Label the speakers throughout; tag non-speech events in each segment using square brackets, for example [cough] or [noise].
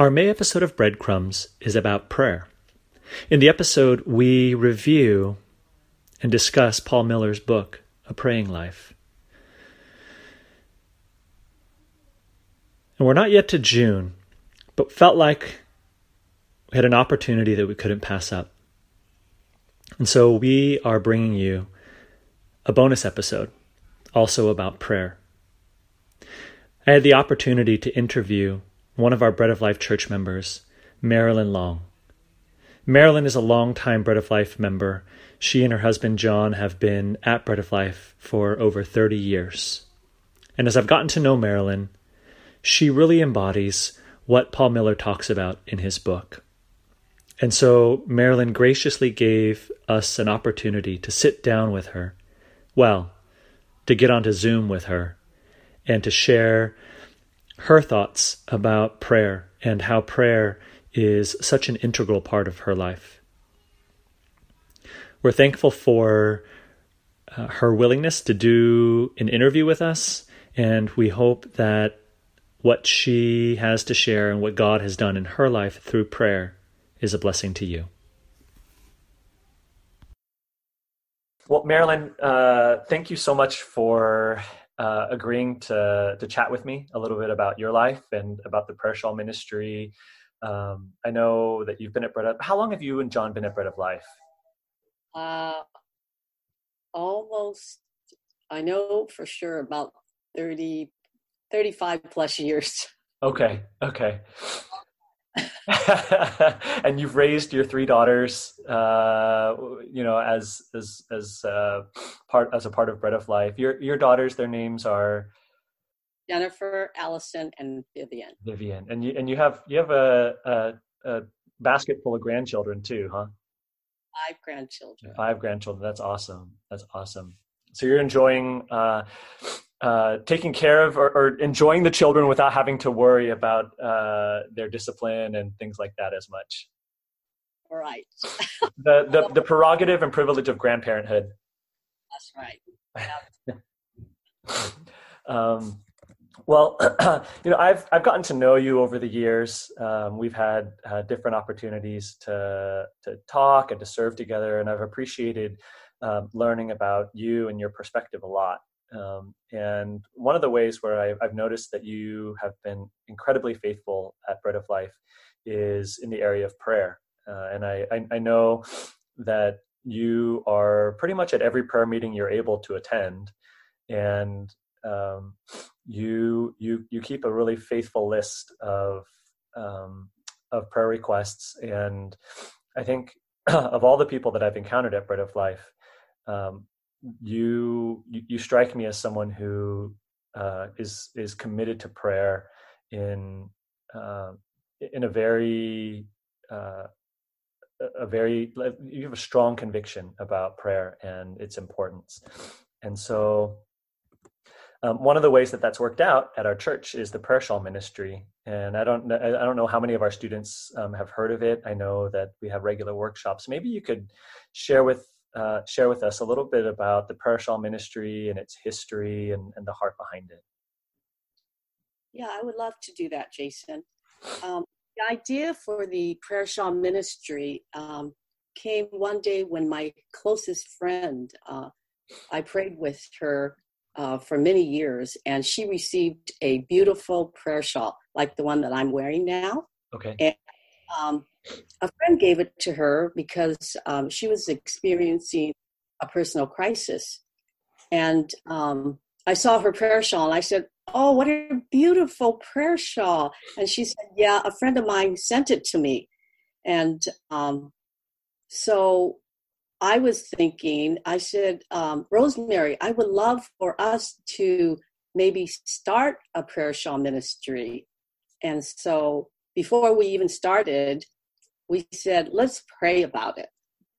Speaker 1: Our May episode of Breadcrumbs is about prayer. In the episode, we review and discuss Paul Miller's book, A Praying Life. And we're not yet to June, but felt like we had an opportunity that we couldn't pass up. And so we are bringing you a bonus episode, also about prayer. I had the opportunity to interview one of our Bread of Life church members, Marilyn Long. Marilyn is a longtime Bread of Life member. She and her husband John have been at Bread of Life for over 30 years. And as I've gotten to know Marilyn, she really embodies what Paul Miller talks about in his book. And so Marilyn graciously gave us an opportunity to sit down with her, well, to get onto Zoom with her, and to share her thoughts about prayer and how prayer is such an integral part of her life. We're thankful for uh, her willingness to do an interview with us, and we hope that what she has to share and what God has done in her life through prayer is a blessing to you. Well, Marilyn, uh, thank you so much for uh, agreeing to to chat with me a little bit about your life and about the prayer shawl ministry. Um, I know that you've been at Bread of. How long have you and John been at Bread of Life?
Speaker 2: Uh, almost. I know for sure about 30, 35 plus years.
Speaker 1: Okay. Okay. [laughs] and you've raised your three daughters, uh, you know, as as as uh, part as a part of Bread of Life. Your your daughters, their names are
Speaker 2: Jennifer, Allison, and Vivian.
Speaker 1: Vivian, and you and you have you have a, a, a basket full of grandchildren too, huh?
Speaker 2: Five grandchildren.
Speaker 1: Five grandchildren. That's awesome. That's awesome. So you're enjoying. Uh, uh, taking care of or, or, enjoying the children without having to worry about uh, their discipline and things like that as much.
Speaker 2: Right. [laughs]
Speaker 1: the, the the [laughs] prerogative and privilege of grandparenthood.
Speaker 2: That's
Speaker 1: right. [laughs] um, well, [clears throat] you know, I've I've gotten to know you over the years. Um, we've had uh, different opportunities to to talk and to serve together, and I've appreciated um, learning about you and your perspective a lot. Um, and one of the ways where I've, I've, noticed that you have been incredibly faithful at Bread of Life is in the area of prayer. Uh, and I, I, I, know that you are pretty much at every prayer meeting you're able to attend. And um, you, you, you keep a really faithful list of, um, of prayer requests. And I think [clears throat] of all the people that I've encountered at Bread of Life, um, you you strike me as someone who uh, is is committed to prayer in uh, in a very uh, a very you have a strong conviction about prayer and its importance, and so um, one of the ways that that's worked out at our church is the prayer shawl ministry, and I don't I don't know how many of our students um, have heard of it. I know that we have regular workshops. Maybe you could share with uh, share with us a little bit about the prayer shawl ministry and its history and, and the heart behind it.
Speaker 2: Yeah, I would love to do that, Jason. Um, the idea for the prayer shawl ministry um, came one day when my closest friend, uh, I prayed with her uh, for many years, and she received a beautiful prayer shawl like the one that I'm wearing now.
Speaker 1: Okay.
Speaker 2: And, um, a friend gave it to her because um, she was experiencing a personal crisis. And um, I saw her prayer shawl and I said, Oh, what a beautiful prayer shawl. And she said, Yeah, a friend of mine sent it to me. And um, so I was thinking, I said, um, Rosemary, I would love for us to maybe start a prayer shawl ministry. And so before we even started, we said, let's pray about it.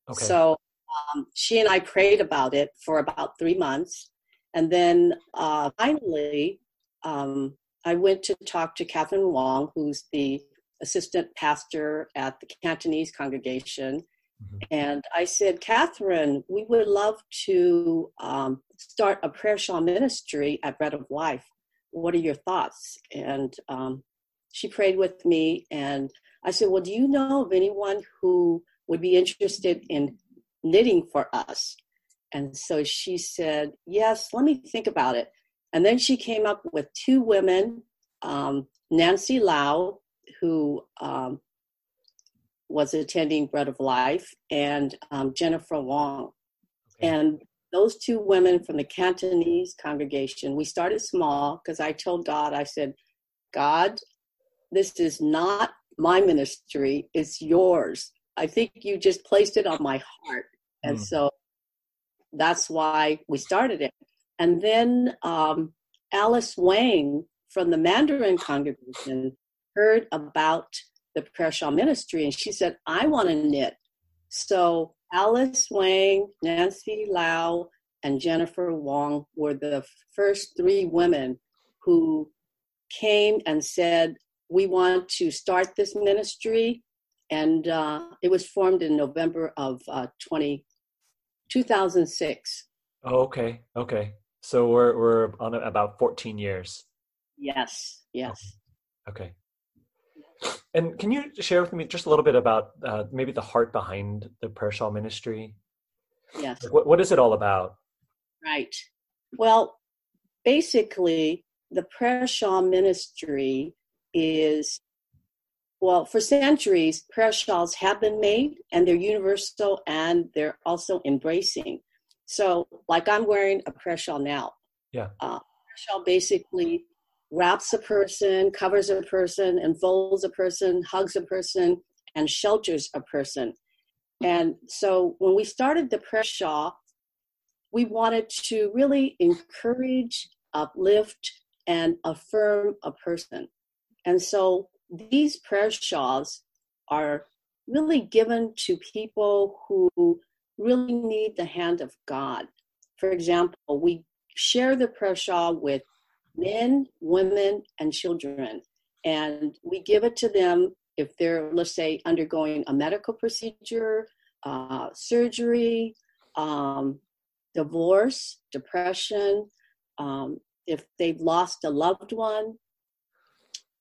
Speaker 2: Okay. So um, she and I prayed about it for about three months. And then uh, finally, um, I went to talk to Catherine Wong, who's the assistant pastor at the Cantonese congregation. Mm-hmm. And I said, Catherine, we would love to um, start a prayer shawl ministry at Bread of Life. What are your thoughts? And um, she prayed with me, and I said, "Well, do you know of anyone who would be interested in knitting for us?" And so she said, "Yes, let me think about it." And then she came up with two women, um, Nancy Lau, who um, was attending Bread of Life, and um, Jennifer Wong. Okay. And those two women from the Cantonese congregation, we started small because I told God, I said, God, this is not my ministry, it's yours. I think you just placed it on my heart. And mm. so that's why we started it. And then um, Alice Wang from the Mandarin congregation heard about the prayer shawl ministry and she said, I want to knit. So Alice Wang, Nancy Lau, and Jennifer Wong were the first three women who came and said, We want to start this ministry. And uh, it was formed in November of uh, 20, 2006.
Speaker 1: Oh, okay. Okay. So we're, we're on about 14 years.
Speaker 2: Yes. Yes.
Speaker 1: Okay. And can you share with me just a little bit about uh, maybe the heart behind the prayer shawl ministry?
Speaker 2: Yes.
Speaker 1: What, what is it all about?
Speaker 2: Right. Well, basically, the prayer shawl ministry is, well, for centuries, prayer shawls have been made and they're universal and they're also embracing. So, like I'm wearing a prayer shawl now.
Speaker 1: Yeah.
Speaker 2: Uh, prayer shawl basically wraps a person, covers a person, enfolds a person, hugs a person, and shelters a person. And so when we started the prayer shawl, we wanted to really encourage, uplift, and affirm a person. And so these prayer shawls are really given to people who really need the hand of God. For example, we share the prayer shawl with men, women, and children. And we give it to them if they're, let's say, undergoing a medical procedure, uh, surgery, um, divorce, depression, um, if they've lost a loved one,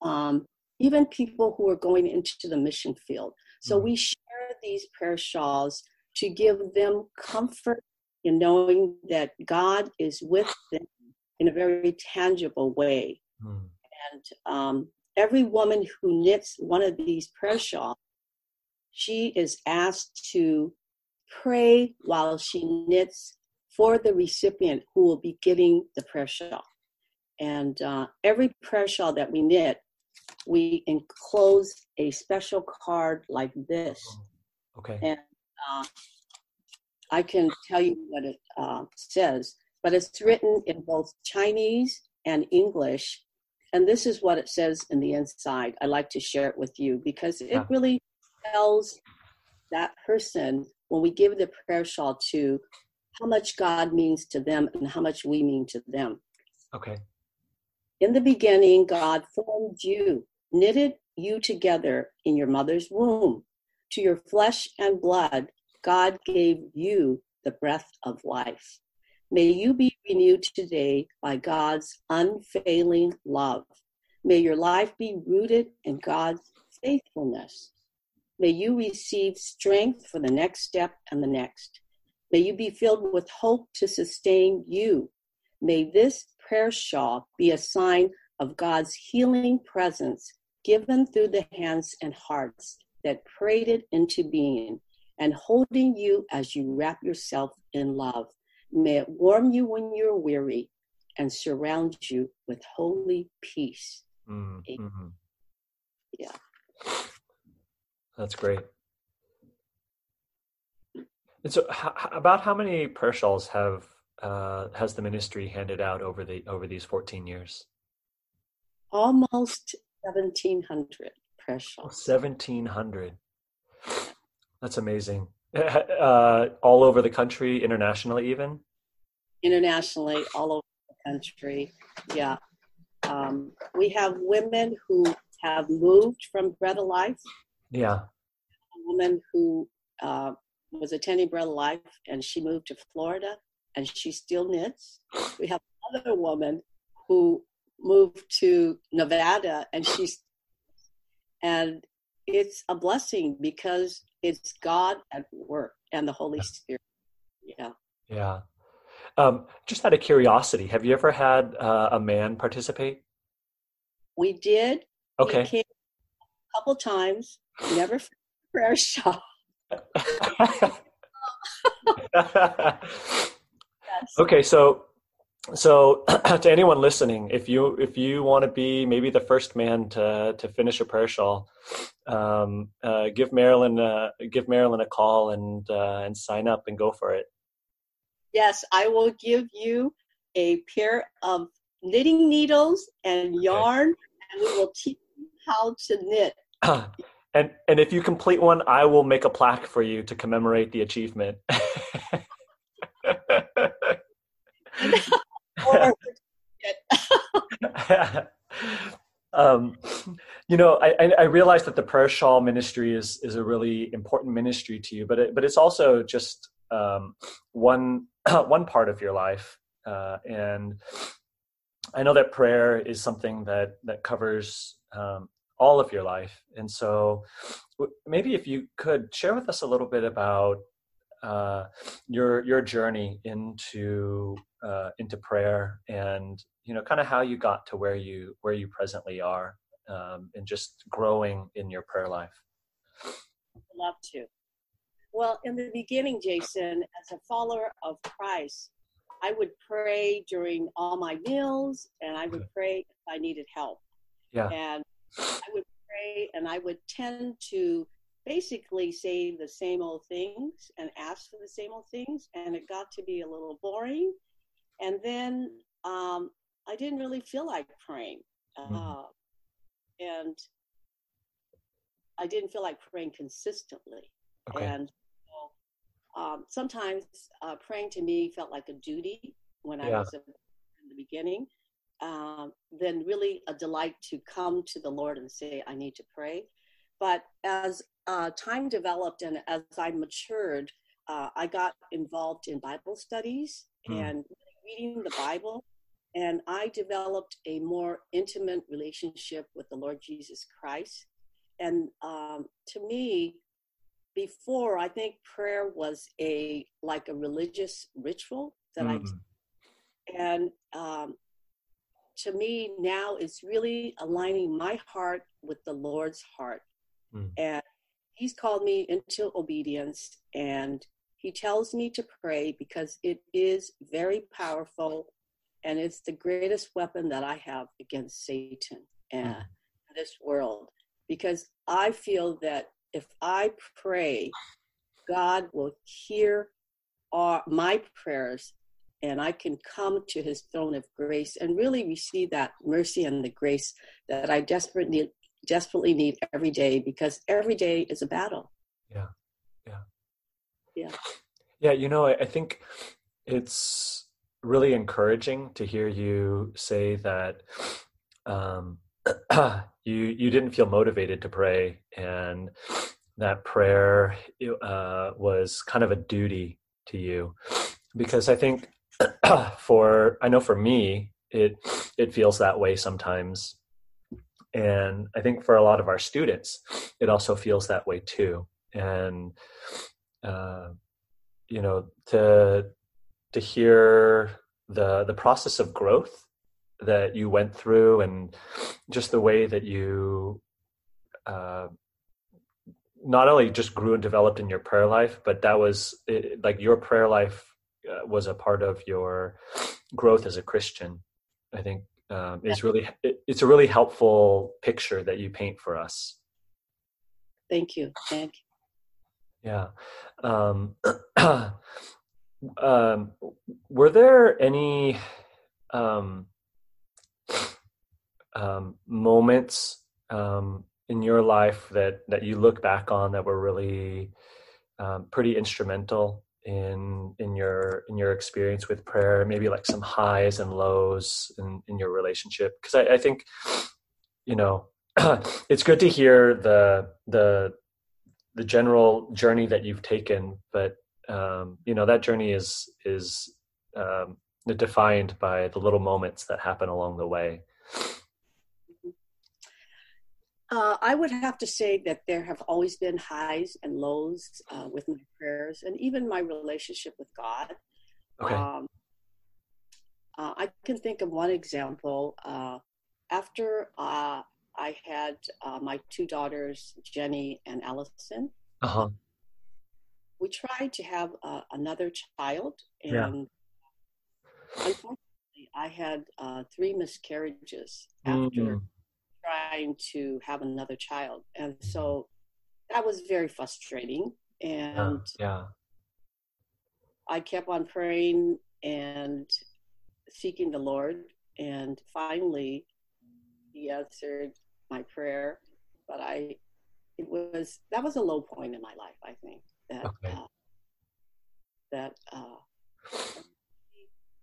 Speaker 2: um, even people who are going into the mission field. So mm-hmm. we share these prayer shawls to give them comfort in knowing that God is with them in a very tangible way. Mm. And um, every woman who knits one of these prayer shawls, she is asked to pray while she knits for the recipient who will be getting the prayer shawl. And uh, every prayer shawl that we knit, we enclose a special card like this.
Speaker 1: Okay.
Speaker 2: And uh, I can tell you what it uh, says but it's written in both Chinese and English. And this is what it says in the inside. I like to share it with you because it really tells that person when we give the prayer shawl to how much God means to them and how much we mean to them.
Speaker 1: Okay.
Speaker 2: In the beginning, God formed you, knitted you together in your mother's womb. To your flesh and blood, God gave you the breath of life. May you be renewed today by God's unfailing love. May your life be rooted in God's faithfulness. May you receive strength for the next step and the next. May you be filled with hope to sustain you. May this prayer shawl be a sign of God's healing presence given through the hands and hearts that prayed it into being and holding you as you wrap yourself in love. May it warm you when you're weary and surround you with holy peace. Mm-hmm. Yeah.
Speaker 1: That's great. And so, h- about how many prayer shawls have uh, has the ministry handed out over the over these fourteen years?
Speaker 2: Almost seventeen hundred prayer shawls.
Speaker 1: Seventeen hundred. That's amazing. [laughs] Uh, all over the country, internationally, even
Speaker 2: internationally, all over the country. Yeah, um, we have women who have moved from Bread of Life.
Speaker 1: Yeah,
Speaker 2: a woman who uh, was attending Bread of Life and she moved to Florida and she still knits. We have another woman who moved to Nevada and she's and it's a blessing because it's God at work and the Holy Spirit. Yeah.
Speaker 1: Yeah. Um, just out of curiosity, have you ever had uh, a man participate?
Speaker 2: We did.
Speaker 1: Okay.
Speaker 2: He a couple times. Never prayer [laughs] [laughs] [laughs]
Speaker 1: okay, so so [clears throat] to anyone listening, if you if you want to be maybe the first man to to finish a prayer shawl, um, uh, give Marilyn uh, give Marilyn a call and uh, and sign up and go for it.
Speaker 2: Yes, I will give you a pair of knitting needles and yarn, okay. and we will teach you how to knit. [clears throat] [clears throat]
Speaker 1: and and if you complete one, I will make a plaque for you to commemorate the achievement. [laughs] [laughs] um, you know, I, I realize that the prayer shawl ministry is is a really important ministry to you, but it, but it's also just um, one [clears throat] one part of your life, uh, and I know that prayer is something that that covers um, all of your life, and so maybe if you could share with us a little bit about uh, your your journey into uh, into prayer and you know kind of how you got to where you where you presently are um, and just growing in your prayer life.
Speaker 2: Love to. Well in the beginning jason as a follower of christ i would pray during all my meals and i would pray if i needed help.
Speaker 1: Yeah.
Speaker 2: And i would pray and i would tend to basically say the same old things and ask for the same old things, and it got to be a little boring. And then um, I didn't really feel like praying. Mm-hmm. Uh, and I didn't feel like praying consistently.
Speaker 1: Okay.
Speaker 2: And um, sometimes uh, praying to me felt like a duty when I was in the beginning. Um, then really a delight to come to the Lord and say, I need to pray. But as uh, time developed and as I matured, uh, I got involved in Bible studies mm. and reading the Bible. And I developed a more intimate relationship with the Lord Jesus Christ. And um, to me, before I think prayer was a like a religious ritual that mm. I, and um, to me now it's really aligning my heart with the Lord's heart. Mm. And he's called me into obedience and he tells me to pray because it is very powerful and it's the greatest weapon that I have against Satan and mm. this world because I feel that if I pray, God will hear our, my prayers and I can come to his throne of grace and really receive that mercy and the grace that I desperately desperately need every day because every day is a battle.
Speaker 1: Yeah. Yeah.
Speaker 2: Yeah.
Speaker 1: Yeah. You know, I, I think it's really encouraging to hear you say that um, [clears throat] you you didn't feel motivated to pray and that prayer uh, was kind of a duty to you because I think [clears throat] for I know for me it it feels that way sometimes and i think for a lot of our students it also feels that way too. And uh, you know to to hear the the process of growth that you went through and just the way that you uh, not only just grew and developed in your prayer life but that was it, like your prayer life uh, was a part of your growth as a christian i think um, is really it, it's a really helpful picture that you paint for us.
Speaker 2: Thank you. Thank
Speaker 1: you. Yeah. Um, [clears throat] um, were there any um, um, moments um, in your life that that you look back on that were really um, pretty instrumental in in your in your experience with prayer maybe like some highs and lows in, in your relationship? Because I, I think you know [clears throat] it's good to hear the the the general journey that you've taken but um, you know that journey is is um, defined by the little moments that happen along the way
Speaker 2: Uh, I would have to say that there have always been highs and lows uh, with my prayers and even my relationship with God.
Speaker 1: Okay.
Speaker 2: Um, uh, I can think of one example. Uh, after uh, I had uh, my two daughters, Jenny and Allison,
Speaker 1: Uh huh.
Speaker 2: we tried to have uh, another child, and
Speaker 1: Yeah.
Speaker 2: unfortunately, I had uh, three miscarriages after
Speaker 1: Mm,
Speaker 2: trying to have another child, and so that was very frustrating.
Speaker 1: yeah.
Speaker 2: And
Speaker 1: Yeah.
Speaker 2: I kept on praying and seeking the Lord, and finally, He answered my prayer. But I, it was that was a low point in my life. I think that
Speaker 1: Okay.
Speaker 2: uh, that uh,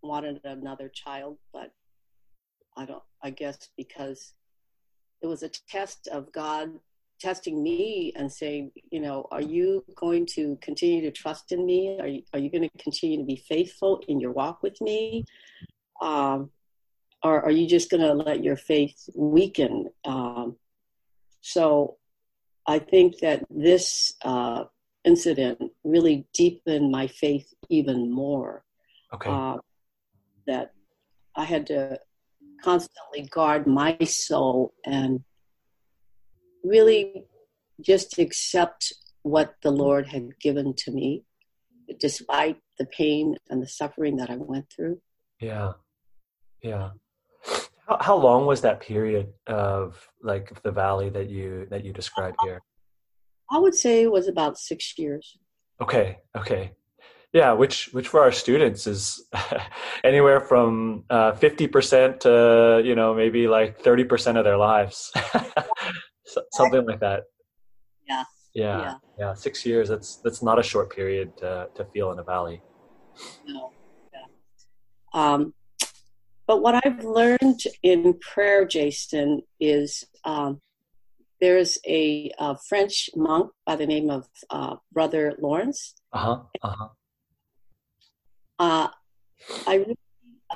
Speaker 2: wanted another child, but I don't. I guess because it was a test of God testing me and saying, you know, are you going to continue to trust in me? Are you, are you going to continue to be faithful in your walk with me? Um, or are you just going to let your faith weaken? Um, so I think that this uh, incident really deepened my faith even more.
Speaker 1: Okay.
Speaker 2: Uh, that I had to constantly guard my soul and really just accept what the Lord had given to me, despite the pain and the suffering that I went through.
Speaker 1: Yeah. Yeah. How, how long was that period of like the valley that you that you described here?
Speaker 2: I would say it was about six years.
Speaker 1: Okay. Okay. Yeah, which which for our students is [laughs] anywhere from uh, fifty percent to you know maybe like thirty percent of their lives, [laughs] something like that.
Speaker 2: Yeah.
Speaker 1: Yeah.
Speaker 2: Yeah.
Speaker 1: Yeah. Six years. That's that's not a short period to to feel in a valley.
Speaker 2: No. Yeah. Um, but what I've learned in prayer, Jason, is um, there's a, uh French monk by the name of uh, Brother Lawrence.
Speaker 1: Uh-huh, Uh huh.
Speaker 2: Uh. I really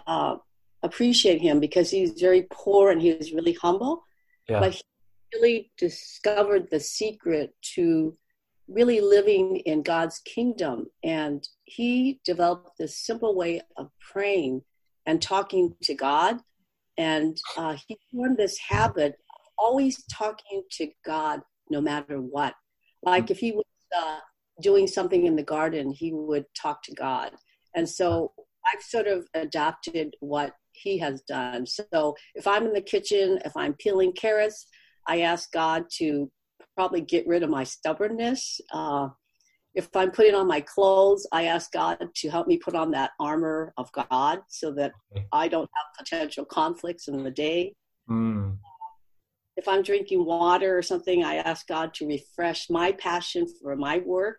Speaker 2: uh, appreciate him because he's very poor and he's really humble.
Speaker 1: Yeah.
Speaker 2: But he really discovered the secret to really living in God's kingdom. And he developed this simple way of praying and talking to God. And uh, he formed this habit of always talking to God no matter what. Like if he was uh, doing something in the garden, he would talk to God. And so I've sort of adopted what he has done. So if I'm in the kitchen, if I'm peeling carrots, I ask God to probably get rid of my stubbornness. Uh, if I'm putting on my clothes, I ask God to help me put on that armor of God so that [laughs] I don't have potential conflicts in the day.
Speaker 1: Mm.
Speaker 2: If I'm drinking water or something, I ask God to refresh my passion for my work.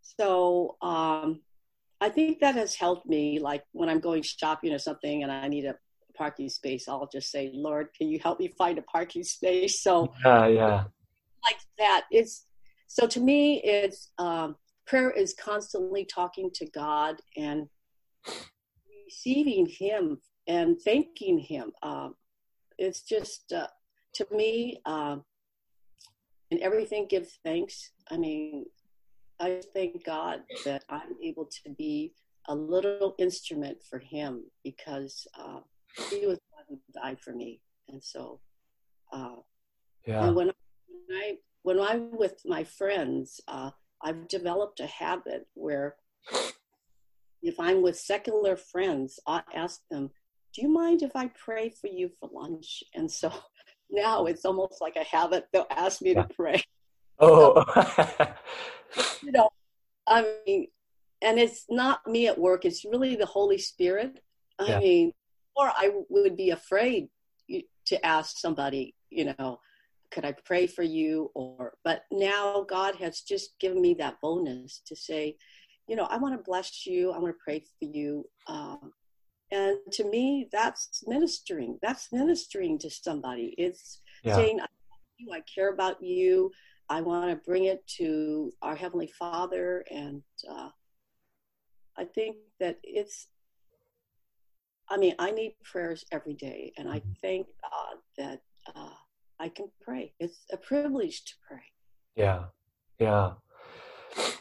Speaker 2: So um, I think that has helped me. Like when I'm going shopping or something and I need a parking space, I'll just say, Lord, can you help me find a parking space? So
Speaker 1: Yeah. Yeah.
Speaker 2: like that. It's so to me, it's um, prayer is constantly talking to God and receiving Him and thanking Him. Um, it's just uh, to me, um, and everything gives thanks. I mean, I thank God that I'm able to be a little instrument for Him because uh, He was the one who died for me, and so. Uh,
Speaker 1: Yeah.
Speaker 2: and when when I when I'm with my friends, uh, I've developed a habit where if I'm with secular friends, I ask them, "Do you mind if I pray for you for lunch?" And so [laughs] now it's almost like a habit. They'll ask me
Speaker 1: Yeah.
Speaker 2: to pray.
Speaker 1: Oh. [laughs] [laughs]
Speaker 2: You know, I mean, and it's not me at work. It's really the Holy Spirit. I
Speaker 1: Yeah.
Speaker 2: mean, or I would be afraid to ask somebody, you know, could I pray for you? Or, but now God has just given me that bonus to say, you know, I want to bless you. I want to pray for you. Um, and to me, that's ministering. That's ministering to somebody. It's
Speaker 1: yeah.
Speaker 2: saying, I love you, I care about you. I want to bring it to our Heavenly Father. And uh, I think that it's, I mean, I need prayers every day. And I thank God that uh, I can pray. It's a privilege to pray.
Speaker 1: Yeah, yeah.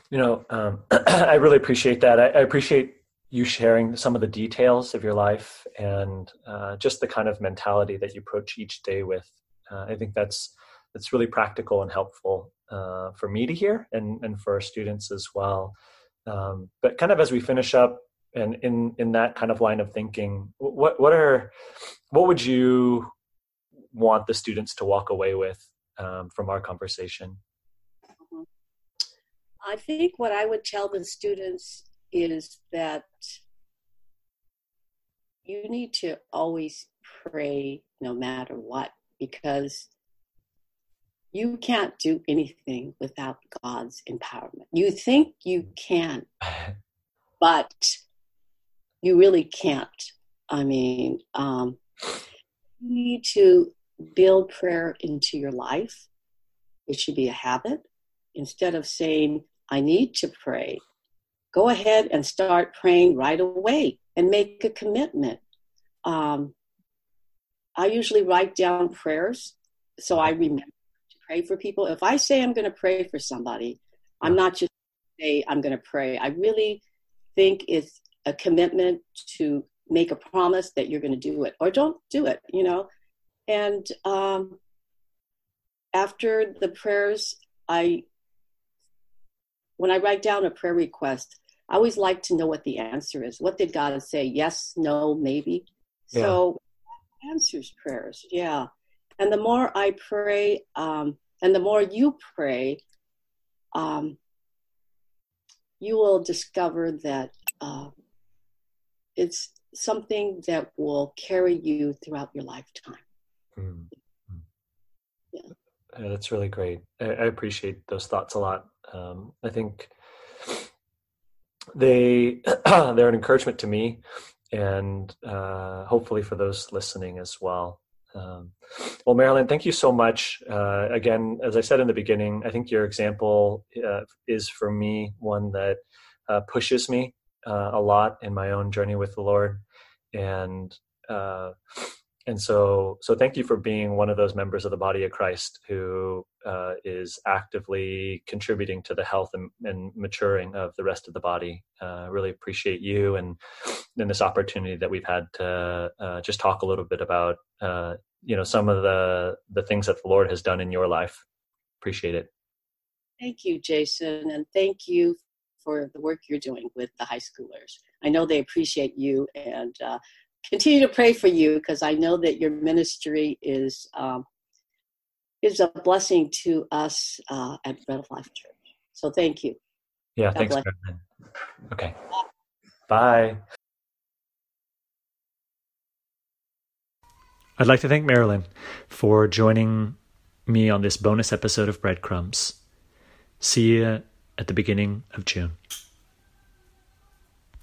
Speaker 1: You know, um, [clears throat] I really appreciate that. I, I, appreciate you sharing some of the details of your life and uh, just the kind of mentality that you approach each day with. Uh, I think that's that's really practical and helpful uh, for me to hear and and for our students as well. Um, but kind of as we finish up, and in in that kind of line of thinking, what what are what would you want the students to walk away with um, from our conversation?
Speaker 2: I think what I would tell the students is that you need to always pray no matter what because you can't do anything without God's empowerment. You think you can, [laughs] but you really can't. I mean, um, you need to build prayer into your life. It should be a habit. Instead of saying, I need to pray, go ahead and start praying right away and make a commitment. Um, I usually write down prayers so I remember pray for people. If I say I'm going to pray for somebody, I'm not just say I'm going to pray. I really think it's a commitment to make a promise that you're going to do it or don't do it, you know. And um, after the prayers, I, when I write down a prayer request, I always like to know what the answer is. What did God say? Yes, no, maybe. Yeah. So answers prayers, yeah. And the more I pray, um, and the more you pray, um, you will discover that uh, it's something that will carry you throughout your lifetime. Mm.
Speaker 1: Yeah. yeah. that's really great. I, I, appreciate those thoughts a lot. Um, I think they [clears throat] they're an encouragement to me, and uh, hopefully for those listening as well. Um, well, Marilyn, thank you so much. Uh, again, as I said in the beginning, I think your example uh, is for me one that uh, pushes me uh, a lot in my own journey with the Lord, and uh, and so so thank you for being one of those members of the body of christ who uh, is actively contributing to the health and, and, maturing of the rest of the body. Uh, really appreciate you and and this opportunity that we've had to uh, just talk a little bit about uh, you know some of the the things that the lord has done in your life. Appreciate it.
Speaker 2: Thank you jason and thank you for the work you're doing with the high schoolers. I know they appreciate you and uh, continue to pray for you because I know that your ministry is um, is a blessing to us uh, at Bread of Life Church. So thank you.
Speaker 1: Yeah, God thanks. Okay. Bye. I'd like to thank Marilyn for joining me on this bonus episode of Breadcrumbs. See you at the beginning of June.